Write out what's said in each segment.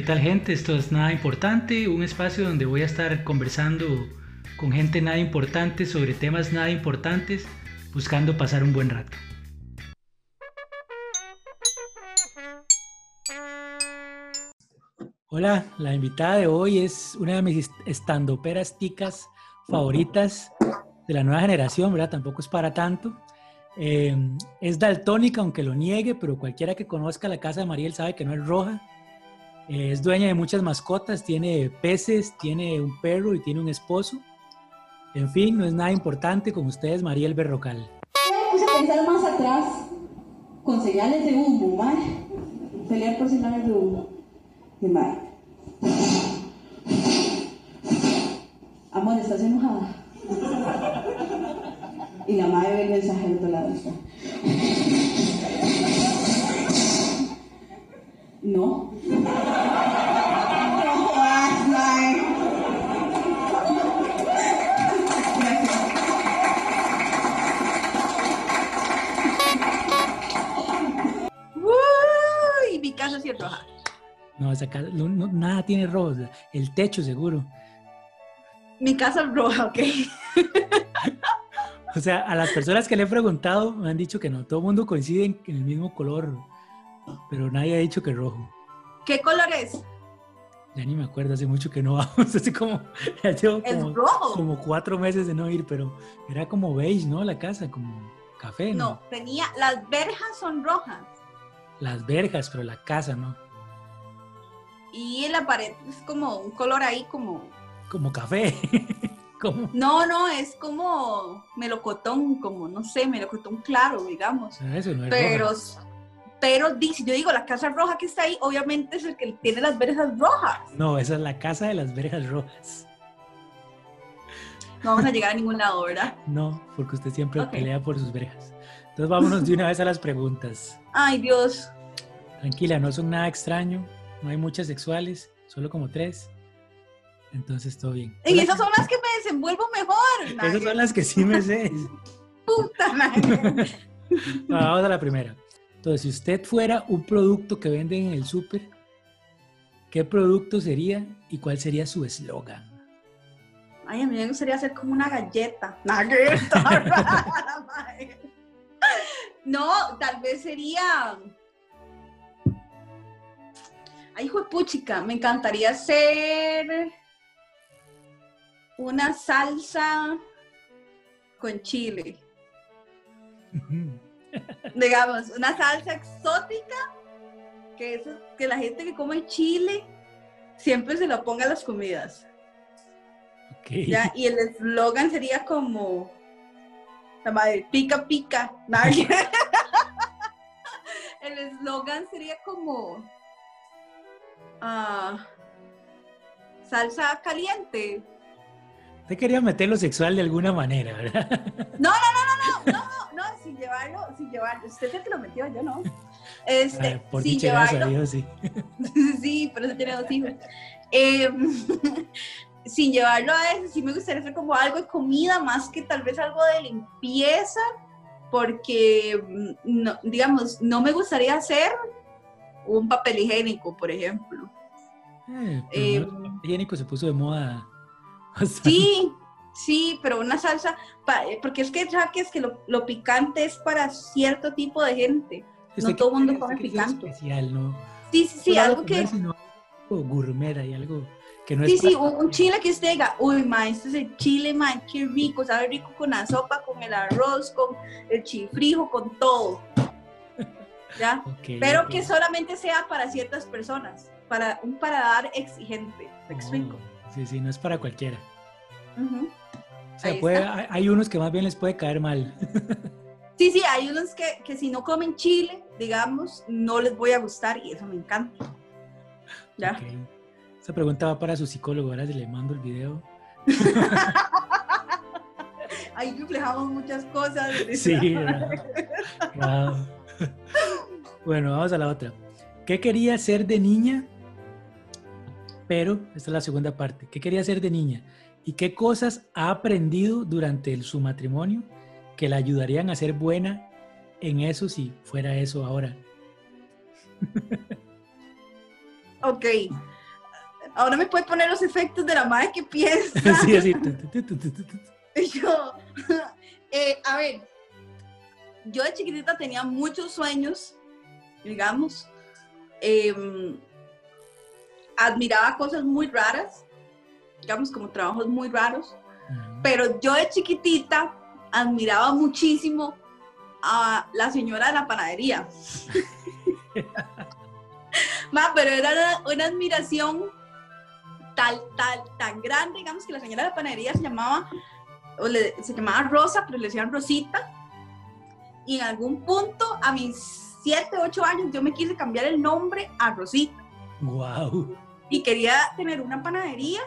¿Qué tal gente? Esto es Nada Importante, un espacio donde voy a estar conversando con gente nada importante sobre temas nada importantes, buscando pasar un buen rato. Hola, la invitada de hoy es una de mis estandoperas ticas favoritas de la nueva generación, ¿verdad? Tampoco es para tanto. Eh, es daltónica, aunque lo niegue, pero cualquiera que conozca la casa de Mariel sabe que no es roja. Es dueña de muchas mascotas, tiene peces, tiene un perro y tiene un esposo. En fin, no es nada importante con ustedes, Mariel Berrocal. Puse a pensar más atrás, con señales de humo, ¿vale? Pelear por señales de humo. De mar. Amor, ¿estás enojada? Y la madre ve el mensaje del otro lado. Está. No. ¡Uy! Mi casa sí es roja. No, esa casa- no- no- nada tiene rojo, el techo seguro. Mi casa es roja, ¿ok? O sea, a las personas que le he preguntado me han dicho que no, todo el mundo coincide en, en el mismo color, pero nadie ha dicho que rojo. ¿Qué color es? Ya ni me acuerdo, hace mucho que no vamos, así como, ya llevo como, rojo. como cuatro meses de no ir, pero era como beige, ¿no? La casa, como café, ¿no? No, tenía. Las verjas son rojas. Las verjas, pero la casa, ¿no? Y en la pared es como un color ahí como. Como café. como, No, no, es como melocotón, como no sé, melocotón claro, digamos. eso no es Pero, roja. Pero di- si yo digo la casa roja que está ahí, obviamente es el que tiene las verjas rojas. No, esa es la casa de las verjas rojas. No vamos a llegar a ningún lado, ¿verdad? No, porque usted siempre pelea por sus verjas. Entonces vámonos de una vez a las preguntas. Ay, Dios. Tranquila, no son nada extraño, no hay muchas sexuales, solo como tres. Entonces todo bien. Y esas son las que me desenvuelvo mejor. esas son las que sí me sé. puta madre. Vamos a la primera. Entonces, si usted fuera un producto que venden en el súper, ¿qué producto sería y cuál sería su eslogan? Ay, a mí me gustaría hacer como una galleta. Una galleta. no, tal vez sería. Ay, hijo de puchica, me encantaría hacer una salsa con chile. Digamos, una salsa exótica que, eso, que la gente que come chile siempre se lo ponga a las comidas. Y el eslogan sería como, la madre, pica, pica. Nadie. el eslogan sería como, ah, salsa caliente. Usted quería meter lo sexual de alguna manera, ¿verdad? No, no, sin llevarlo, sin llevarlo. Usted es el que lo metió, yo no. Este, Ay, Por sin llevarlo. Sí. sí, por eso tiene dos hijos. Eh, sin llevarlo a eso, sí me gustaría hacer como algo de comida más que tal vez algo de limpieza, porque, mm, no, digamos, no me gustaría hacer un papel higiénico, por ejemplo. Eh, Eh, no, el higiénico se puso de moda. bastante. Sí, sí, pero una salsa, pa- porque es que ya que es que lo, lo picante es para cierto tipo de gente. No todo quiere- mundo come picante. especial, ¿no? Sí, sí, sí, algo que... sino algo gourmet y algo que no Sí, es sí, para- un, chile que usted diga, uy, ma, este es el chile, ma, qué rico, sabe rico con la sopa, con el arroz, con el chifrijo, con todo. ¿Ya? Pero que solamente sea para ciertas personas, para un paladar exigente. ¿Me explico? Oh, sí, sí, no es para cualquiera. O sea, puede- hay unos que más bien les puede caer mal. Sí, sí, hay unos que, que si no comen chile, digamos, no les voy a gustar y eso me encanta. ¿Ya? Ok. Esa pregunta va para su psicólogo, ahora si le mando el video. Ahí reflejamos muchas cosas. Sí. Wow. Bueno, vamos a la otra. ¿Qué quería ser de niña? Pero, esta es la segunda parte. ¿Qué quería ser de niña? ¿Y qué cosas ha aprendido durante el- su matrimonio que la ayudarían a ser buena en eso si fuera eso ahora? Ok. ahora me puede poner los efectos de la madre que piensa. Sí, así. Yo, eh, a ver, yo de chiquitita tenía muchos sueños, digamos. Em, admiraba cosas muy raras, digamos, como trabajos muy raros. Pero yo de chiquitita admiraba muchísimo a la señora de la panadería. Ma, pero era una, admiración tal, tal, tan grande, digamos que la señora de la panadería se llamaba, o se llamaba Rosa, pero le decían Rosita. Y en algún punto, a mis 7, 8 años, yo me quise cambiar el nombre a Rosita. Wow. Y quería tener una panadería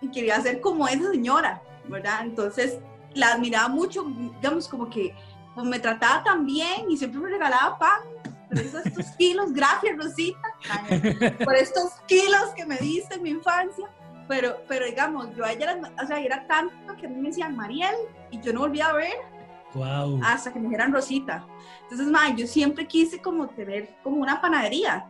y quería ser como esa señora, ¿verdad? Entonces la admiraba mucho, digamos, como que pues, me trataba tan bien y siempre me regalaba pan por estos kilos, gracias Rosita, por estos kilos que me diste en mi infancia. Pero, pero digamos, yo a ella, o sea, era tanto que a mí me decían Mariel y yo no volvía a ver wow. hasta que me dijeran Rosita. Entonces, ma, yo siempre quise como tener como una panadería.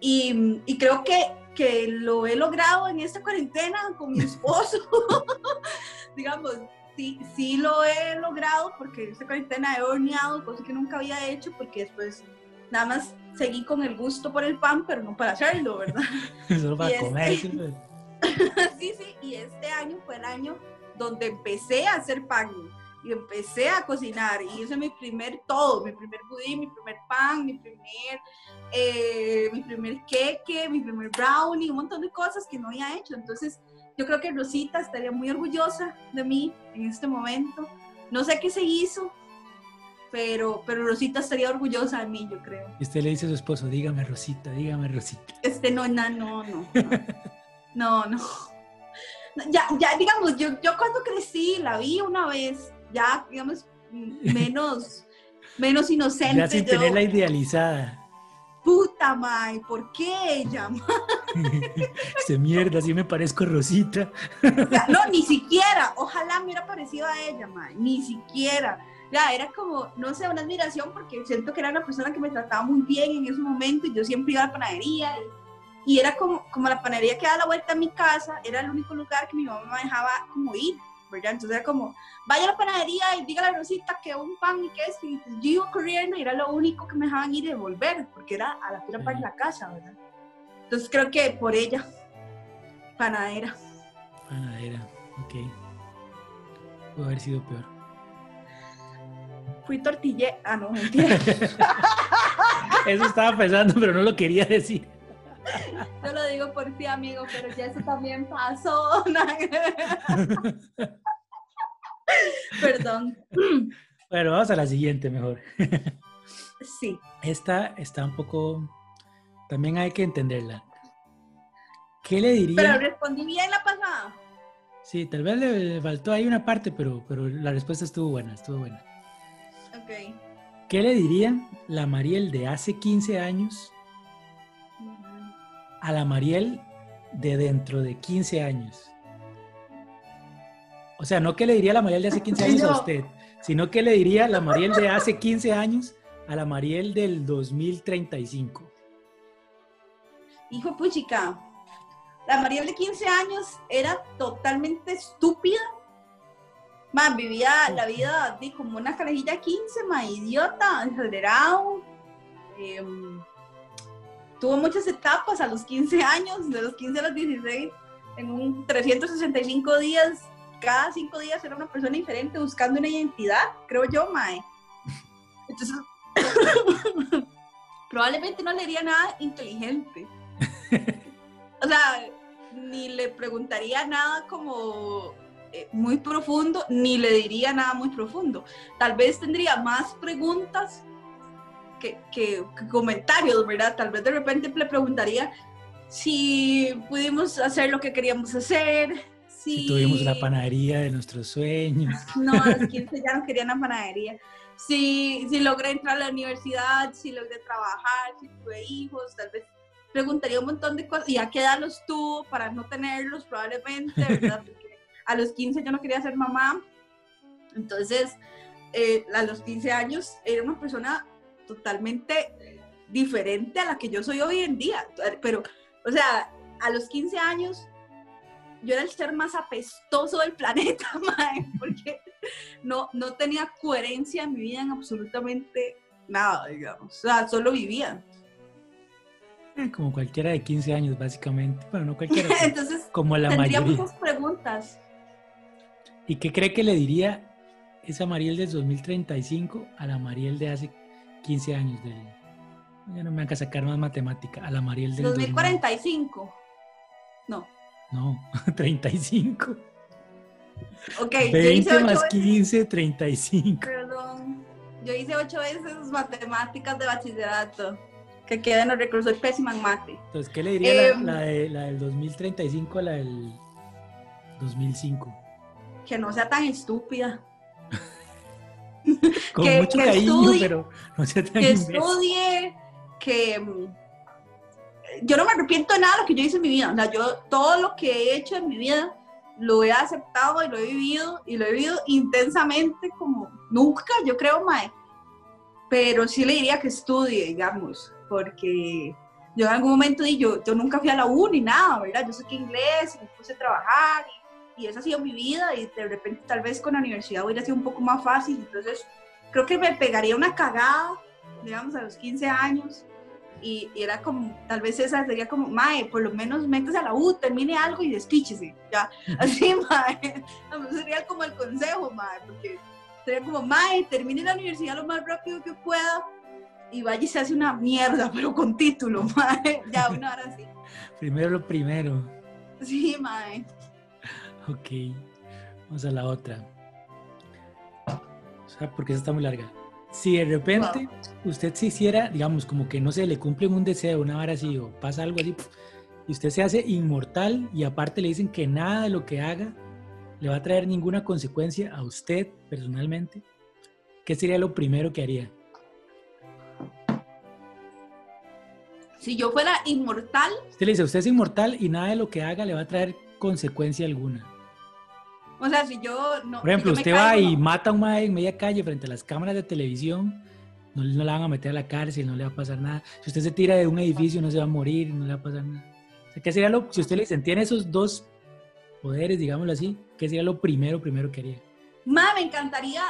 Y, y creo que, que lo he logrado en esta cuarentena con mi esposo. digamos, sí, sí lo he logrado porque en esta cuarentena he horneado, cosa que nunca había hecho porque después nada más seguí con el gusto por el pan, pero no para hacerlo, ¿verdad? Solo para este comer. sí, sí, y este año fue el año donde empecé a hacer pan y empecé a cocinar y hice mi primer todo, mi primer budín, mi primer pan, mi primer, eh, mi primer queque, mi primer brownie, un montón de cosas que no había hecho. Entonces, yo creo que Rosita estaría muy orgullosa de mí en este momento. No sé qué se hizo, pero, pero Rosita estaría orgullosa de mí, yo creo. Y usted le dice a su esposo, dígame Rosita, dígame Rosita. Este, no, no, no, no. No, no. Ya, ya, digamos, yo, yo cuando crecí la vi una vez, ya, digamos, menos, menos inocente. Ya sin tenerla idealizada. Puta madre, ¿por qué ella? Se mierda, así me parezco a Rosita. no, ni siquiera. Ojalá me hubiera parecido a ella, madre. Ni siquiera ya era como, no sé, una admiración porque siento que era una persona que me trataba muy bien en ese momento y yo siempre iba a la panadería y, era como, como la panadería que da la vuelta a mi casa, era el único lugar que mi mamá me dejaba como ir, ¿verdad? Entonces era como, vaya a la panadería y diga a la Rosita que un pan y que es, y yo iba corriendo y era lo único que me dejaban ir y devolver, porque era a la pura de la casa, ¿verdad? Entonces creo que por ella, panadera. Panadera, ok. Pudo haber sido peor fui tortille. Ah, no, mentira. eso estaba pensando, pero no lo quería decir. Yo lo digo por ti, amigo, pero ya eso también pasó. Perdón. Bueno, vamos a la siguiente mejor. Sí. Esta está un poco. También hay que entenderla. ¿Qué le diría? Pero respondí bien la pasada. Sí, tal vez le faltó ahí una parte, pero, pero la respuesta estuvo buena, estuvo buena. ¿Qué le dirían la Mariel de hace 15 años a la Mariel de dentro de 15 años? O sea, no que le diría la Mariel de hace 15 años a usted, sino que le diría la Mariel de hace 15 años a la Mariel del 2035. Hijo puchica, la Mariel de 15 años era totalmente estúpida más vivía la vida de como una carajilla 15, más idiota, acelerado. Em, tuvo muchas etapas a los 15 años, de los 15 a los 16, en un 365 días, cada 5 días era una persona diferente buscando una identidad, creo yo, Mae. Entonces, probablemente no le diría nada inteligente. O sea, ni le preguntaría nada como eh, muy profundo, ni le diría nada muy profundo. Tal vez tendría más preguntas que, que, comentarios, ¿verdad? Tal vez de repente le preguntaría si pudimos hacer lo que queríamos hacer. Si, tuvimos la panadería de nuestros sueños. No, a los 15 ya no querían la panadería. Si, si logré entrar a la universidad, si logré trabajar, si tuve hijos, tal vez preguntaría un montón de cosas. Y a qué edad los tuvo para no tenerlos, probablemente, ¿verdad? a los 15 yo no quería ser mamá, entonces eh, a los 15 años era una persona totalmente diferente a la que yo soy hoy en día, pero, o sea, a los 15 años yo era el ser más apestoso del planeta, porque no, no tenía coherencia en mi vida en absolutamente nada, digamos. O sea, solo vivía. Eh, Como cualquiera de 15 años, básicamente. Bueno, no cualquiera. Entonces, como la tendría mayoría. muchas preguntas. ¿Y qué cree que le diría esa Mariel del 2035 a la Mariel de hace 15 años? Del, ya no me haga sacar más matemática. A la Mariel del 2000. 2045. No. No, 35. Ok, yo 20 hice ocho más veces. 15, 35. Perdón. Yo hice ocho veces matemáticas de bachillerato. Que queden los recursos. Pésima en mate. Entonces, ¿qué le diría la- Em. la, de- la del 2035 a la del 2005? Que no sea tan estúpida. Con Que- mucho que cariño, estudie- pero no sea tan que imbécil. estudie, que mm, yo no me arrepiento de nada de lo que yo hice en mi vida. O sea, yo todo lo que he hecho en mi vida lo he aceptado y lo he vivido y lo he vivido intensamente como nunca, yo creo, Mae. Pero sí le diría que estudie, digamos, porque yo en algún momento di, yo, yo nunca fui a la U ni nada, ¿verdad? Yo sé que inglés y me puse a trabajar y, y esa ha sido mi vida y de repente tal vez con la universidad hubiera sido un poco más fácil, entonces creo que me pegaría una cagada, digamos, a los 15 años. Y, y era como, tal vez esa sería como, Mae, por lo menos métese a la U, termine algo y despíchese, ya. Así, Mae. Sería como el consejo, Mae, porque sería como, Mae, termine la universidad lo más rápido que pueda y vaya y se hace una mierda, pero con título, Mae. Ya, una hora así. Primero lo primero. Sí, Mae. Ok. Vamos a la otra. O sea, porque esa está muy larga. Si de repente usted se hiciera, digamos, como que no se le cumple un deseo, una vara así, o pasa algo así, y usted se hace inmortal y aparte le dicen que nada de lo que haga le va a traer ninguna consecuencia a usted personalmente, ¿qué sería lo primero que haría? Si yo fuera inmortal, Usted le dice, usted es inmortal y nada de lo que haga le va a traer consecuencia alguna. O sea, si yo no. Por ejemplo, si usted va y no- mata a un mae en media calle frente a las cámaras de televisión, no, no la van a meter a la cárcel, no le va a pasar nada. Si usted se tira de un edificio, no se va a morir, no le va a pasar nada. O sea, ¿qué sería lo, si usted le dicen, tiene esos dos poderes, digámoslo así, ¿qué sería lo primero, primero que haría? Ma, me encantaría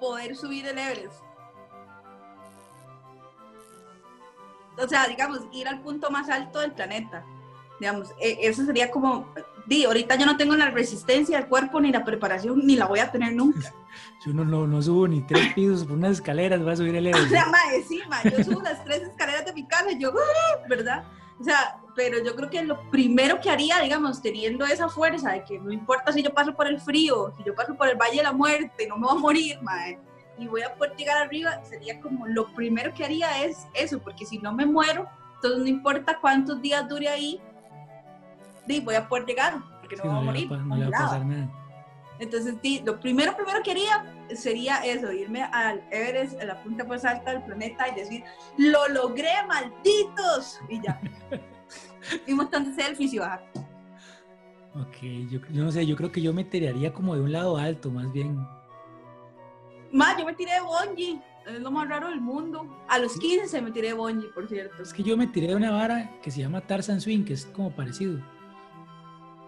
poder subir el Everest. O sea, digamos, ir al punto más alto del planeta. Digamos, e- eso sería como, di, ahorita yo no tengo la resistencia del cuerpo ni la preparación, ni la voy a tener nunca. Si uno no, no subo ni tres pisos por unas escaleras, va a subir el O sea, ma, sí, ma, yo subo las tres escaleras de mi casa y yo, ¡ah! ¿verdad? O sea, pero yo creo que lo primero que haría, digamos, teniendo esa fuerza de que no importa si yo paso por el frío, si yo paso por el Valle de la Muerte, no me voy a morir, mae, y voy a poder llegar arriba, sería como lo primero que haría es eso, porque si no me muero, entonces no importa cuántos días dure ahí, di, voy a poder llegar, porque no Sí, voy a no, morir. va, no le va a pasar nada. Entonces, sí, lo primero, primero que haría sería eso, irme al Everest, a la punta más alta del planeta y decir, lo logré, malditos, y ya. y de selfies y bajar. Ok, yo, yo no sé, yo creo que yo me tiraría como de un lado alto, más bien. Más, yo me tiré de bungee, es lo más raro del mundo. A los 15 me tiré de bungee, por cierto. Es que yo me tiré de una vara que se llama Tarzan Swing, que es como parecido.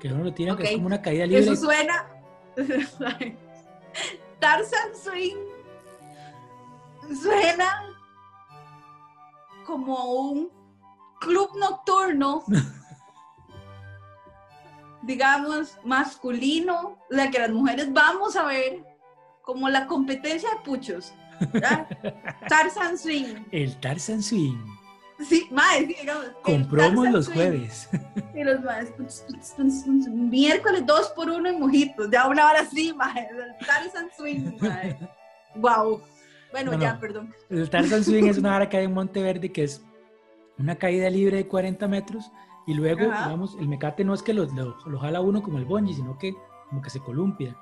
Que uno lo tira, que es como una caída libre. Eso suena... Tarzan Swing suena como un club nocturno, digamos, masculino, la que las mujeres vamos a ver como la competencia de puchos. ¿verdad? Tarzan Swing. El Tarzan Swing. Sí, más, digamos. el Con promos los jueves. Y los miércoles dos por uno en mojitos, ya una hora así, mae, el Tarzan Swing, mae. Wow. Bueno, No, ya, no. perdón. El Tarzan Swing es una vara que hay en Monteverde que es una caída libre de 40 metros y luego, Ajá. digamos, el mecate no es que lo, lo, lo jala uno como el bungee, sino que como que se columpia.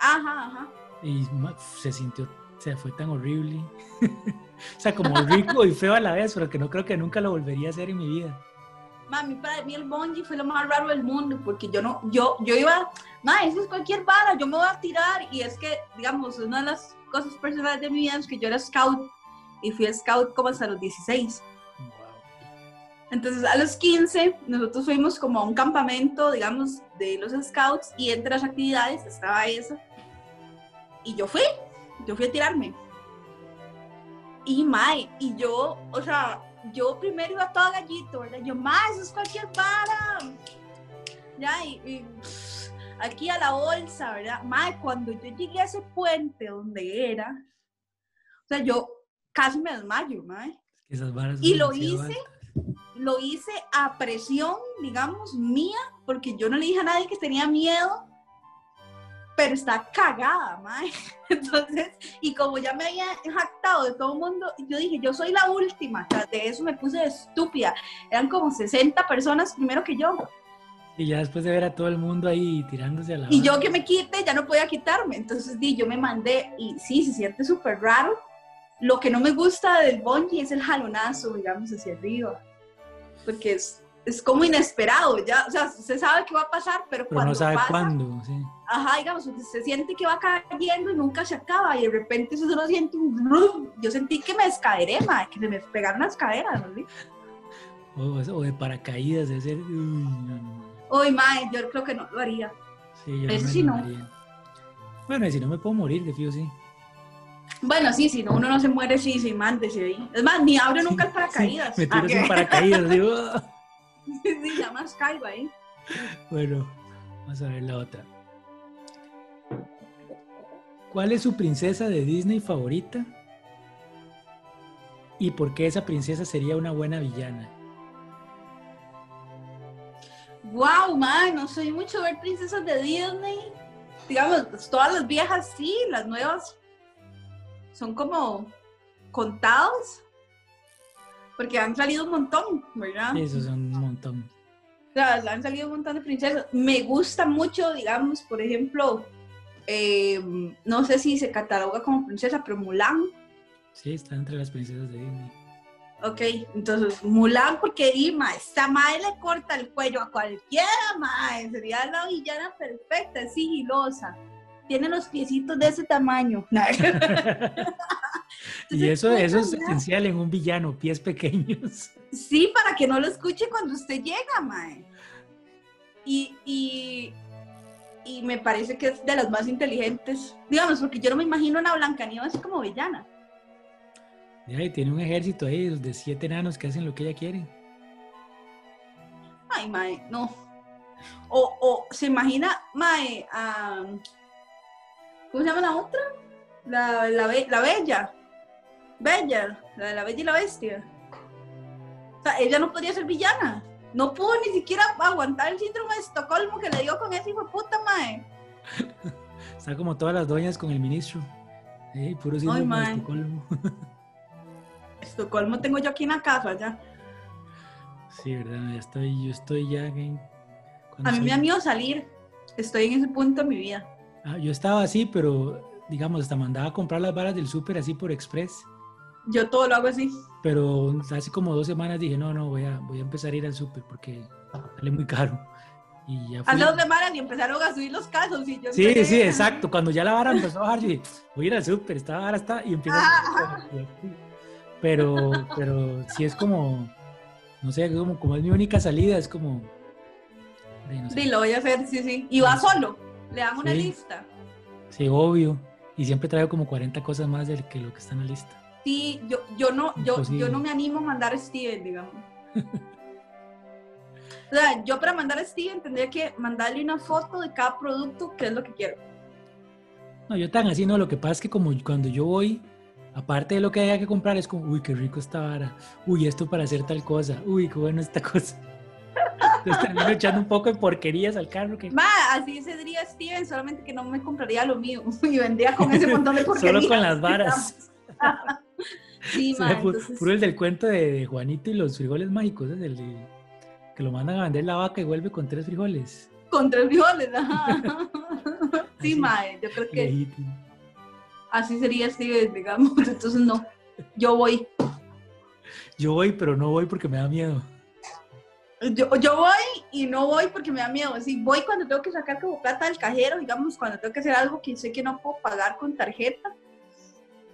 Ajá, ajá. Y se sintió, o sea, fue tan horrible. o sea, como rico y feo a la vez, pero que no creo que nunca lo volvería a hacer en mi vida. Mami, para mí el bungee fue lo más raro del mundo, porque yo no, yo, yo iba, ma, eso es cualquier vara, yo me voy a tirar, y es que, digamos, una de las cosas personales de mi vida es que yo era scout, y fui scout como hasta los 16. Wow. Entonces a los 15 nosotros fuimos como a un campamento, digamos, de los scouts y entre las actividades estaba eso. Y yo fui, yo fui a tirarme. Y mae, y yo, o sea, yo primero iba toda gallito, ¿verdad? Yo, mae, eso es cualquier vara. Ya, y, y, pff, aquí a la bolsa, ¿verdad? Mae, cuando yo llegué a ese puente donde era, o sea, yo casi me desmayo, mae. Esas varas son Y lo hice. altas. Lo hice a presión, digamos, mía, porque yo no le dije a nadie que tenía miedo, pero está cagada, mae. Entonces, y como ya me había jactado de todo el mundo, yo dije, yo soy la última. O sea, de eso me puse estúpida. Eran como 60 personas primero que yo. Y ya después de ver a todo el mundo ahí tirándose a la Y yo que me quite, ya no podía quitarme. Entonces, di, yo me mandé y sí, se siente súper raro. Lo que no me gusta del bungee es el jalonazo, digamos, hacia arriba. Porque es, es como inesperado, ya. O sea, se sabe que va a pasar, pero, Pero cuando no sabe pasa, cuándo, sí. ajá, digamos, se siente que va cayendo y nunca se acaba. Y de repente eso solo siente un... Yo sentí que me descaderé, madre, que se me pegaron las caderas, ¿no? O, o de paracaídas, de ser. Uy, no, no. Uy, madre, yo creo que no lo haría. Sí, yo Eso me sí no. Bueno, y si no me puedo morir, de fijo sí. Bueno, sí, si no, uno no se muere, sí, sí, mándese ahí. Es más, ni abre nunca el paracaídas. Me Ah, tiro sin paracaídas, digo. Sí, ya más ahí. Bueno, vamos a ver la otra. ¿Cuál es su princesa de Disney favorita? ¿Y por qué esa princesa sería una buena villana? Wow, man, no soy mucho de ver princesas de Disney. Digamos, pues, todas las viejas sí, las nuevas son como contados. Porque han salido un montón, ¿verdad? Esos son un montón. O sea, han salido un montón de princesas. Me gusta mucho, digamos, por ejemplo, eh, no sé si se cataloga como princesa, pero Mulan. Sí, está entre las princesas de Disney. Ok, entonces Mulan, porque Ima, esta madre le corta el cuello a cualquiera, madre. Sería la villana perfecta, es sigilosa. Tiene los piecitos de ese tamaño. y eso, eso es esencial en un villano, pies pequeños. Sí, para que no lo escuche cuando usted llega, mae. Y, y, y me parece que es de las más inteligentes. Digamos, porque yo no me imagino una Blancanieves como villana. Y ahí tiene un ejército ahí de siete enanos que hacen lo que ella quiere. Ay, mae, no. O, o se imagina, mae, ¿cómo se llama la otra? La, la, la Bella. Bella, la de la Bella y la Bestia. O sea, ella no podría ser villana. No pudo ni siquiera aguantar el síndrome de Estocolmo que le dio con ese hijo de puta, mae. Está como todas las doñas con el ministro. Ey, puro síndrome de. Estocolmo. Estocolmo tengo yo aquí en la casa ya. Sí, verdad, ya estoy, yo estoy ya en... A mí me da miedo salir. Estoy en ese punto de mi vida. Ah, yo estaba así, pero digamos, hasta mandaba a comprar las varas del súper así por express. Yo todo lo hago así. Pero hace como dos semanas dije, no, no, voy a, voy a empezar a ir al súper porque sale muy caro. Y ya fui. Hace dos semanas y empezaron a subir los casos. Y yo Sí, empecé- sí, exacto. Cuando ya la vara empezó a bajar, yo dije, voy a ir al súper, esta vara está, y empieza a... Pero, pero sí es como, no sé, como, como es mi única salida, es como... ay, no sé. Sí, lo voy a hacer, sí, sí. Y va solo. Le dan una Sí. lista. Sí, obvio. Y siempre traigo como 40 cosas más de que lo que está en la lista. Sí, yo, yo no, yo, Imposible. yo no me animo a mandar a Steven, digamos. o sea, yo para mandar a Steven tendría que mandarle una foto de cada producto, que es lo que quiero. No, yo tan así no, lo que pasa es que como cuando yo voy, aparte de lo que haya que comprar, es como, uy, qué rico esta vara, uy, esto para hacer tal cosa, uy, qué bueno esta cosa. Entonces termino echando un poco de porquerías al carro que Ma, así sería Steven, solamente que no me compraría lo mío y vendría con ese montón de porquerías. solo con las varas. Sí, entonces, Puro el del cuento de, Juanito y los frijoles mágicos, ¿es? el de- que lo mandan a vender la vaca y vuelve con tres frijoles. con tres frijoles, ajá. Sí, Así. ma, yo creo que Legítimo. así sería Steven, digamos. Entonces, no, yo voy. Yo voy, pero no voy porque me da miedo. Yo, yo voy y no voy porque me da miedo. Sí, voy cuando tengo que sacar como plata del cajero, digamos, cuando tengo que hacer algo que sé que no puedo pagar con tarjeta.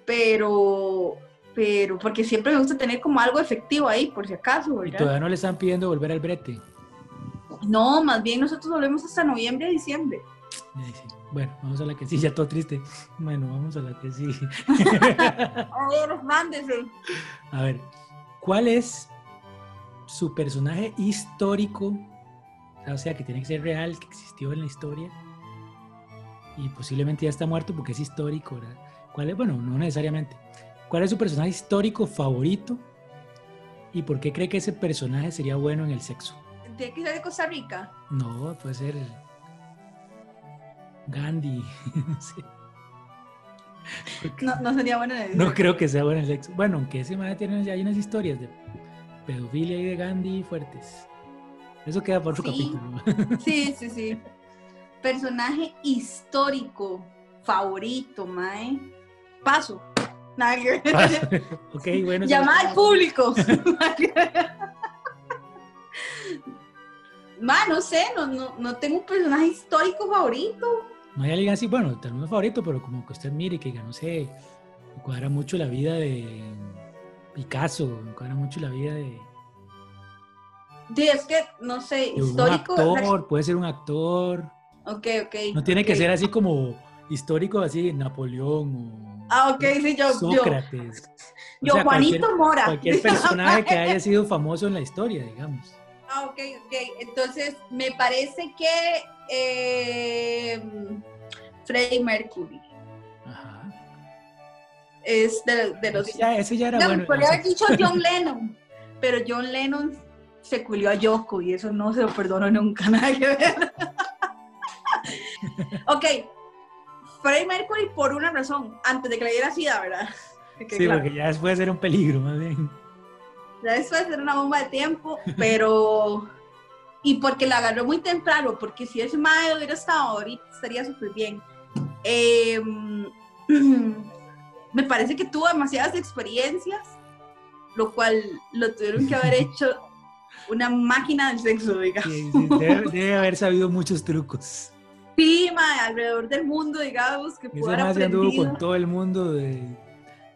Pero, pero porque siempre me gusta tener como algo efectivo ahí, por si acaso, Y todavía no le están pidiendo volver al brete. No, más bien nosotros volvemos hasta noviembre, diciembre. Bueno, vamos a la que sí, ya todo triste. Bueno, vamos a la que sí. A ver, mándese. A ver, ¿cuál es su personaje histórico? O sea, que tiene que ser real, que existió en la historia. Y posiblemente ya está muerto porque es histórico, ¿verdad? ¿Cuál es? Bueno, no necesariamente. ¿Cuál es su personaje histórico favorito? ¿Y por qué cree que ese personaje sería bueno en el sexo? Tiene que ser de Costa Rica. No, puede ser Gandhi. no sé. No, no sería bueno en el No creo que sea bueno el sexo. Bueno, aunque ese man tiene ya hay unas historias de pedofilia y de Gandhi fuertes. Eso queda por otro Sí. capítulo. Sí, sí, sí. Personaje histórico favorito, mae. Paso. Nada que ver. ok, bueno. Llamada no- al público. Ma, no sé, no, no, no tengo un personaje histórico favorito. No hay alguien así, bueno, tal vez favorito, pero como que usted mire que no sé, me cuadra mucho la vida de Picasso, me cuadra mucho la vida de, Sí, es que, no sé, de un histórico. actor, puede ser un actor. Ok, ok. No tiene que ser así como histórico, así Napoleón o Ah, ok, sí, yo, yo, Sócrates. O yo sea, Juanito cualquier- Mora. Cualquier personaje que haya sido famoso en la historia, digamos. Ah, ok, ok. Entonces, me parece que eh, Freddie Mercury Ajá. es de, de los... Ese ya, ese ya era No, bueno. podría haber dicho John Lennon, pero John Lennon se culió a Yoko y eso no se lo perdono nunca, nada que ver. ok, Freddie Mercury por una razón, antes de que le diera sida, ¿verdad? Que Sí, claro, porque ya después era un peligro, más bien. ya después era una bomba de tiempo, pero... Y porque la agarró muy temprano, porque si ese madre hubiera estado ahorita, estaría súper bien. Eh, me parece que tuvo demasiadas experiencias, lo cual lo tuvieron que haber hecho una máquina del sexo, digamos. Sí, sí, debe, debe haber sabido muchos trucos. Sí, alrededor del mundo, digamos, que anduvo aprendido. con todo el mundo de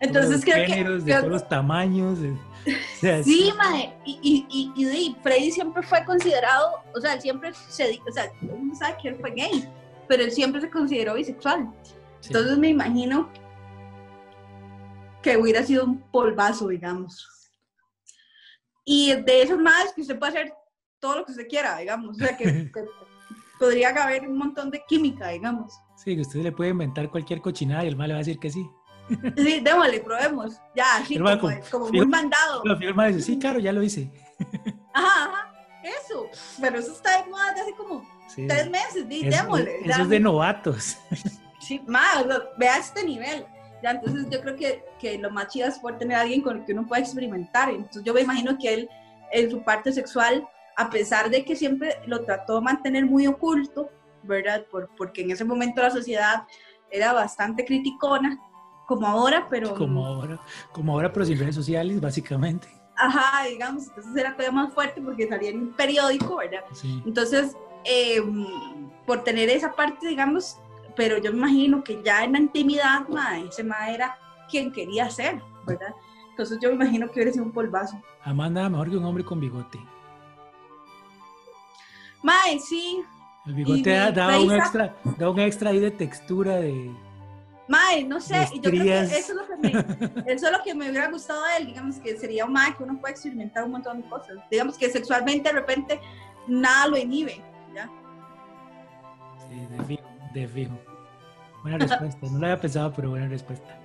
Entonces creo que... géneros, de creo- todos los tamaños. de- o sea, Sí, mae, y, y, y, y, Freddy siempre fue considerado, o sea, él siempre se, o sea, todo el mundo sabe que él fue gay, pero él siempre se consideró bisexual. sí. Entonces me imagino que hubiera sido un polvazo, digamos. Y de esos más que usted puede hacer todo lo que usted quiera, digamos, o sea, que, que podría haber un montón de química, digamos. Sí, que usted le puede inventar cualquier cochinada y el mal le va a decir que sí. Sí, démosle, probemos. Ya, así como, con- como fijo- muy mandado. Lo firma dice, sí, claro, ya lo hice. Ajá, ajá, eso. Pero eso está de moda desde hace como Sí. tres meses, di, Es- démosle. eso ya. es de novatos. Sí, más, vea este nivel. Ya, entonces yo creo que, que lo más chido es poder tener a alguien con el que uno pueda experimentar. Entonces yo me imagino que él, en su parte sexual, a pesar de que siempre lo trató de mantener muy oculto, ¿verdad? Por, porque en ese momento la sociedad era bastante criticona, como ahora, pero... Como ahora, como ahora, pero sin redes sociales, básicamente. Ajá, digamos, entonces era todavía más fuerte porque salía en un periódico, ¿verdad? Sí. Entonces, eh, por tener esa parte, digamos, pero yo me imagino que ya en la intimidad, mae, ese mae era quien quería ser, ¿verdad? Entonces yo me imagino que hubiera sido un polvazo. Amanda, mejor que un hombre con bigote. Mae, sí, El bigote da, un extra, da un extra ahí de textura de. mae, no sé, y yo creo que eso es, lo que me, eso es lo que me hubiera gustado de él, digamos, que sería un mae que uno puede experimentar un montón de cosas. Digamos que sexualmente de repente nada lo inhibe, ¿ya? Sí, de fijo, de fijo. Buena respuesta. No lo había pensado, pero buena respuesta.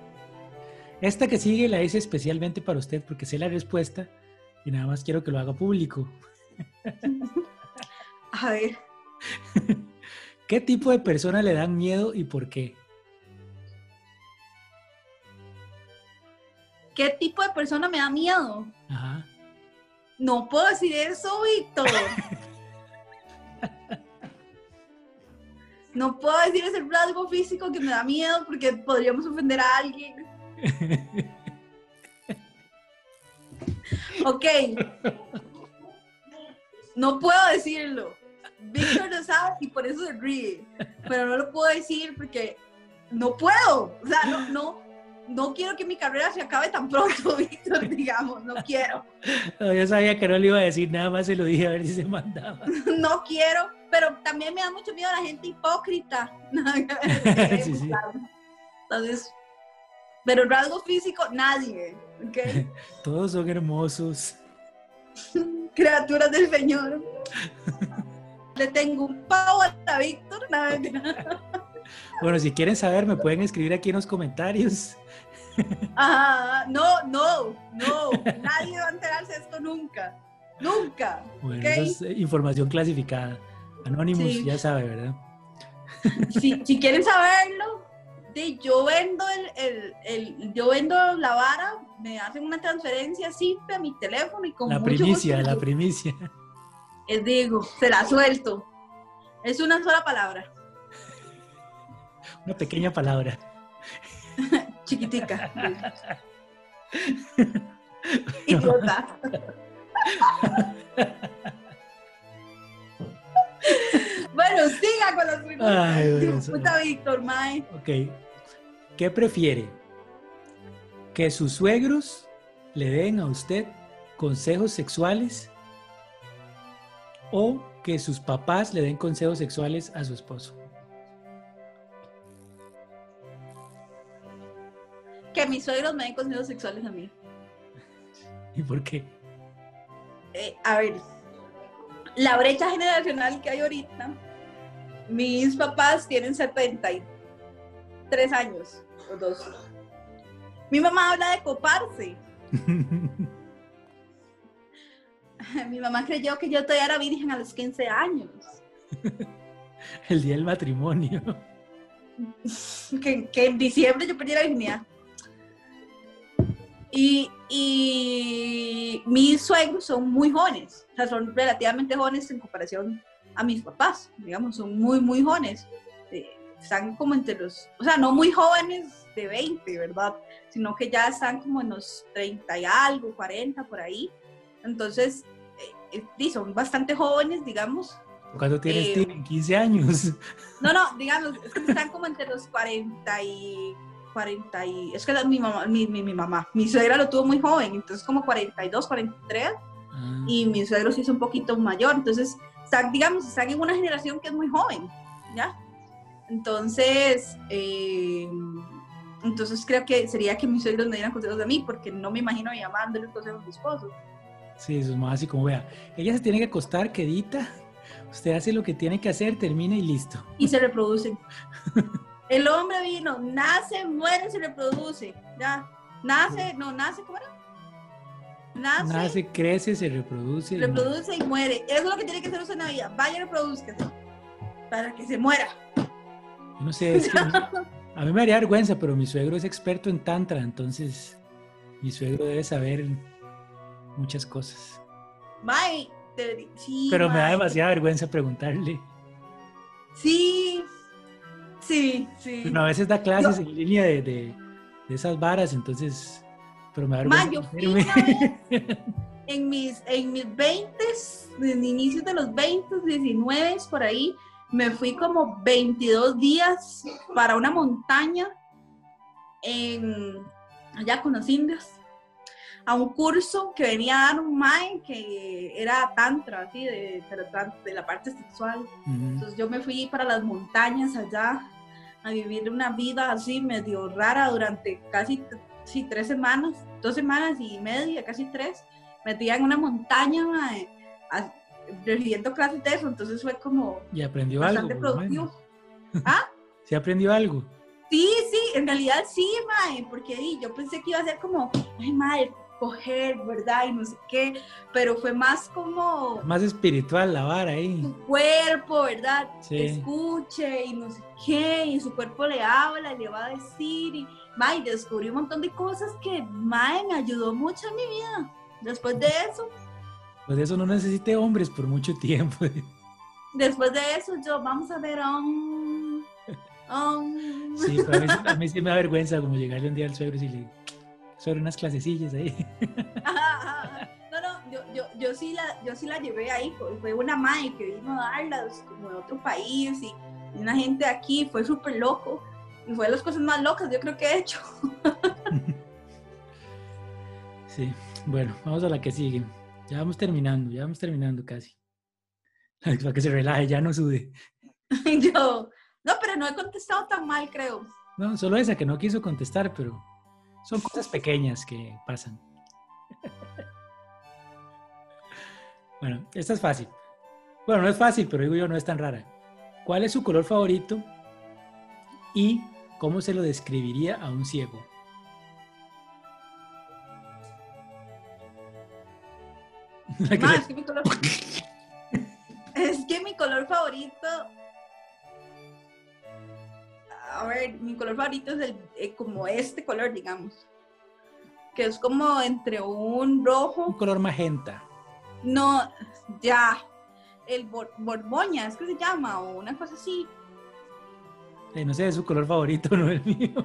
Esta que sigue la hice especialmente para usted porque sé la respuesta y nada más quiero que lo haga público. A ver, ¿Qué tipo de persona le dan miedo y por qué? ¿qué tipo de persona me da miedo? Ajá. No puedo decir eso, Víctor. No puedo decir ese rasgo físico que me da miedo porque podríamos ofender a alguien. Ok. No puedo decirlo. Víctor lo sabe y por eso se ríe. Pero no lo puedo decir porque no puedo. O sea, no, no, no quiero que mi carrera se acabe tan pronto, Víctor, digamos, no quiero. No, yo sabía que no le iba a decir nada más, se lo dije a ver si se mandaba. no quiero, pero también me da mucho miedo la gente hipócrita. Sí, sí. Entonces, pero rasgos físicos, nadie. Todos son hermosos. Criaturas del Señor. Le tengo un pavo a Víctor. Bueno, si quieren saber, me pueden escribir aquí en los comentarios. Ajá, no, no, no. Nadie va a enterarse de esto nunca. Nunca. Bueno, eso es eh, información clasificada. Anonymous, Sí. ya sabe, ¿verdad? si, si quieren saberlo, de, yo vendo el, el, el- yo vendo la vara, me hacen una transferencia simple a mi teléfono y con La mucho primicia, gusto la primicia. Les digo, se la suelto. Es una sola palabra, Una pequeña palabra. chiquitica. Idiota. bueno, siga con las preguntas. Puta Víctor, Mae. Ok. ¿Qué prefiere? ¿Que sus suegros le den a usted consejos sexuales o que sus papás le den consejos sexuales a su esposo? Que mis suegros me den consejos sexuales a mí. ¿Y por qué? eh, a ver, la brecha generacional que hay ahorita, mis papás tienen 73 años o dos. Mi mamá habla de coparse. Mi mamá creyó que yo todavía era virgen a los 15 años. El día del matrimonio. Que, que en diciembre yo perdí la virginidad. Y, y mis suegros son muy jóvenes, o sea, son relativamente jóvenes en comparación a mis papás, digamos, son muy, muy jóvenes. Eh, están como entre los, o sea, no muy jóvenes de 20, ¿verdad? Sino que ya están como en los 30 y algo, 40 por ahí. Entonces, eh, eh, son bastante jóvenes, digamos. ¿Cuánto tienes, Eh, Steven? 15 años. No, no, digamos, es que están como entre los 40 y 40 y... Es que la- mi mamá, mi, mi, mi mamá, mi suegra lo tuvo muy joven, entonces como 42, 43, Ah, y mi suegro sí es un poquito mayor, entonces, están, digamos, están en una generación que es muy joven, ¿ya? Entonces, eh, entonces creo que sería que mis suegros me dieran consejos de mí, porque no me imagino a mi mamá dándole consejos a mi esposo. Sí, sus mamás así como vea. Ella se tiene que acostar, quedita. Usted hace lo que tiene que hacer, termina y listo. y se reproducen. El hombre vino, nace, muere, se reproduce. Ya. Nace, no, nace, ¿cómo era? Nace, Nace, crece, se reproduce. reproduce y muere. Eso es lo que tiene que hacer usted en la vida. Vaya, reproduzcase. Para que se muera. Yo no sé, es que a mí me haría vergüenza, pero mi suegro es experto en tantra, entonces mi suegro debe saber muchas cosas. Deberí- sí. Pero me da demasiada vergüenza preguntarle. Sí. Sí, sí. Bueno, a veces da clases en línea de, de- de esas varas, entonces, pero me da vergüenza. yo vez en mis, en mis 20, en inicios de los 20, 19, por ahí, me fui como 22 días para una montaña en, allá con los indios, a un curso que venía a dar un mae que era tantra, así, de, de la, parte sexual. Entonces yo me fui para las montañas allá a vivir una vida así medio rara durante casi sí, tres semanas, dos semanas y media, casi tres, metida en una montaña mae, a- recibiendo clases de eso, entonces fue como Y aprendió bastante productivo. ¿Ah? Sí aprendió algo. Sí, sí, en realidad sí, mae, porque yo pensé que iba a ser como, ay, mae, coger, ¿verdad? Y no sé qué, pero fue más como Más espiritual la vara ahí. su cuerpo, ¿verdad? Sí. Escuche y no sé qué, y su cuerpo le habla y le va a decir, y mae, descubrí un montón de cosas que, mae, me ayudó mucho en mi vida. Después de eso, Pues de eso no necesite hombres por mucho tiempo. después de eso, yo, vamos a ver, um, um. Sí, pero a mí, sí- a mí sí me da vergüenza como llegarle un día al suegro y decirle, sobre unas clasecillas ahí. Ajá, ajá, ajá. No, no, yo, yo, yo, sí la, yo sí la llevé ahí, fue, una madre que vino a darlas como de otro país y, y una gente aquí, fue súper loco y fue de las cosas más locas yo creo que he hecho. Sí, bueno, vamos a la que sigue. Ya vamos terminando, ya vamos terminando casi. Para que se relaje, ya no sude. Yo, no, pero no he contestado tan mal, creo. No, solo esa que no quiso contestar, pero son cosas pequeñas que pasan. Bueno, esta es fácil. Bueno, no es fácil, pero digo yo, no es tan rara. ¿Cuál es su color favorito y cómo se lo describiría a un ciego? Que mi color... es que mi color favorito... A ver, mi color favorito es el, eh, como este color, digamos. Que es como entre un rojo... Un color magenta. No, ya. El bor borboña, es que se llama, o una cosa así. Eh, no sé, es su color favorito, no el mío.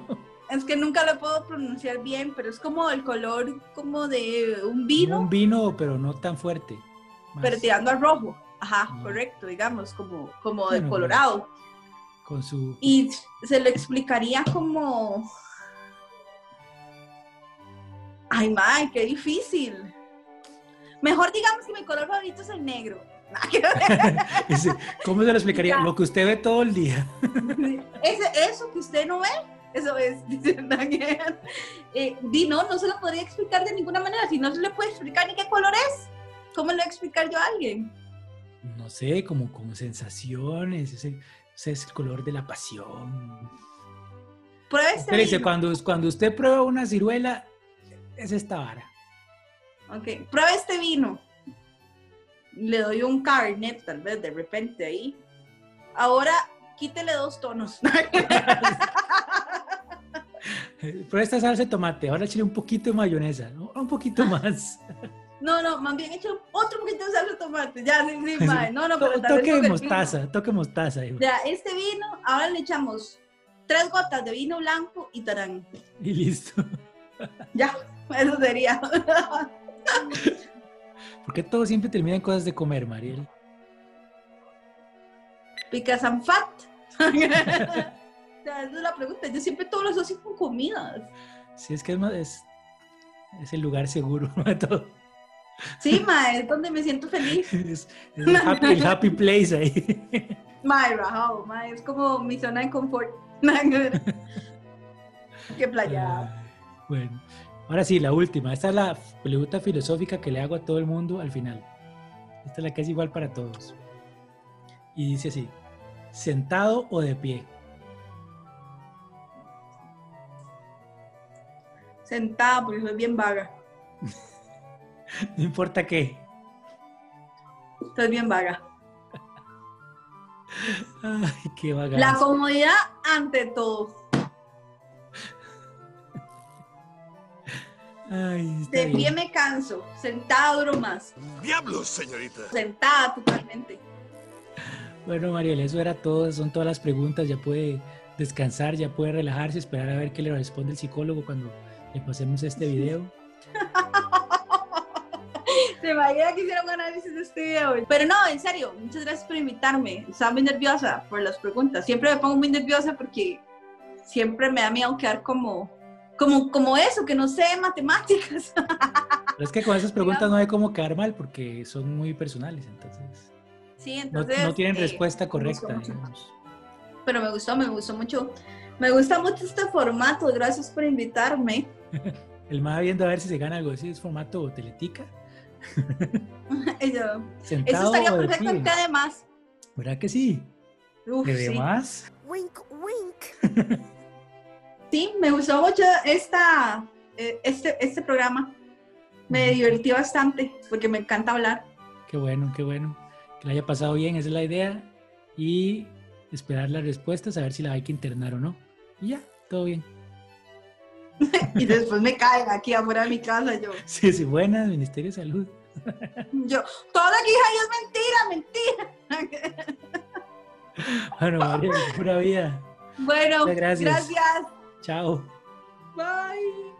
Es que nunca lo puedo pronunciar bien, pero es como el color como de un vino. Un vino, pero no tan fuerte. Más- Pero tirando al rojo. Ajá, Ah. correcto, digamos, como, como Bueno, de colorado. Con su... Y se lo explicaría como... Ay, madre, qué difícil. Mejor digamos que mi color favorito es el negro. ¿Cómo se lo explicaría? Ya. Lo que usted ve todo el día. Ese, eso que usted no ve, eso es. dice. Eh, di, no, no se lo podría explicar de ninguna manera. Si no se le puede explicar ni qué color es, ¿cómo le voy a explicar yo a alguien? No sé, como, como sensaciones. Ese, ese es el color de la pasión. Prueba este Usted dice, cuando, cuando usted prueba una ciruela, es esta vara. Ok, prueba este vino. Le doy un carnet, tal vez, de repente ahí. Ahora, quítele dos tonos. Prueba esta salsa de tomate. Ahora échale un poquito de mayonesa. ¿no? Un poquito más. No, no, más bien hecho otro poquito de salsa de tomate. Ya, sí, sí. No, no, pero tal toque de mostaza, toque mostaza. hijo. Ya, este vino, ahora le echamos tres gotas de vino blanco y tarán. Y listo. Ya, eso sería. ¿Por qué todo siempre termina en cosas de comer, Mariel? Picas and fat. esa es la pregunta. Yo siempre todo lo asocio con comidas. Sí, es que es, más- es, es el lugar seguro de todo. Sí, mae, es donde me siento feliz. Es, es el, happy, el happy place ahí. Mae, rajado, mae, es como mi zona de confort. Qué playa. Ay, Bueno, ahora sí, la última. Esta es la pregunta filosófica que le hago a todo el mundo al final. Esta es la que es igual para todos. Y dice así, ¿sentado o de pie? Sentada, porque soy bien vaga. No importa qué. Soy bien vaga. Ay, qué vagancia. La comodidad ante todo. Ay, De bien. pie me canso. Sentada duro más. ¡Diablos, señorita! Sentada totalmente. Bueno, Mariel, eso era todo. Son todas las preguntas. Ya puede descansar, ya puede relajarse, esperar a ver qué le responde el psicólogo cuando le pasemos este video. Se imagina que hiciera un análisis de este video. Pero no, en serio, muchas gracias por invitarme. Estaba muy nerviosa por las preguntas. Siempre me pongo muy nerviosa porque siempre me da miedo quedar como, como, como eso, que no sé matemáticas. Pero es que con esas preguntas no hay cómo quedar mal porque son muy personales, entonces Sí, no, entonces. no tienen eh, respuesta correcta, digamos. Pero me gustó, me gustó mucho. Me gusta mucho este formato. Gracias por invitarme. El más viendo a ver si se gana algo así, es formato teletica, Eso estaría perfecto pie. en cada más. ¿Verdad que sí? Uf, ¿De sí. demás? Wink, wink. Sí, me gustó mucho esta, eh, este, este programa. Me divertí bastante porque me encanta hablar. Qué bueno, qué bueno. Que le haya pasado bien, esa es la idea. Y esperar las respuestas, a ver si la hay que internar o no. Y ya, todo bien. y después me caen aquí afuera de mi casa yo. Sí, sí, buenas, Ministerio de Salud. yo, toda lo es mentira, mentira. bueno, María, pura vida. Bueno, gracias. gracias. Chao. Bye.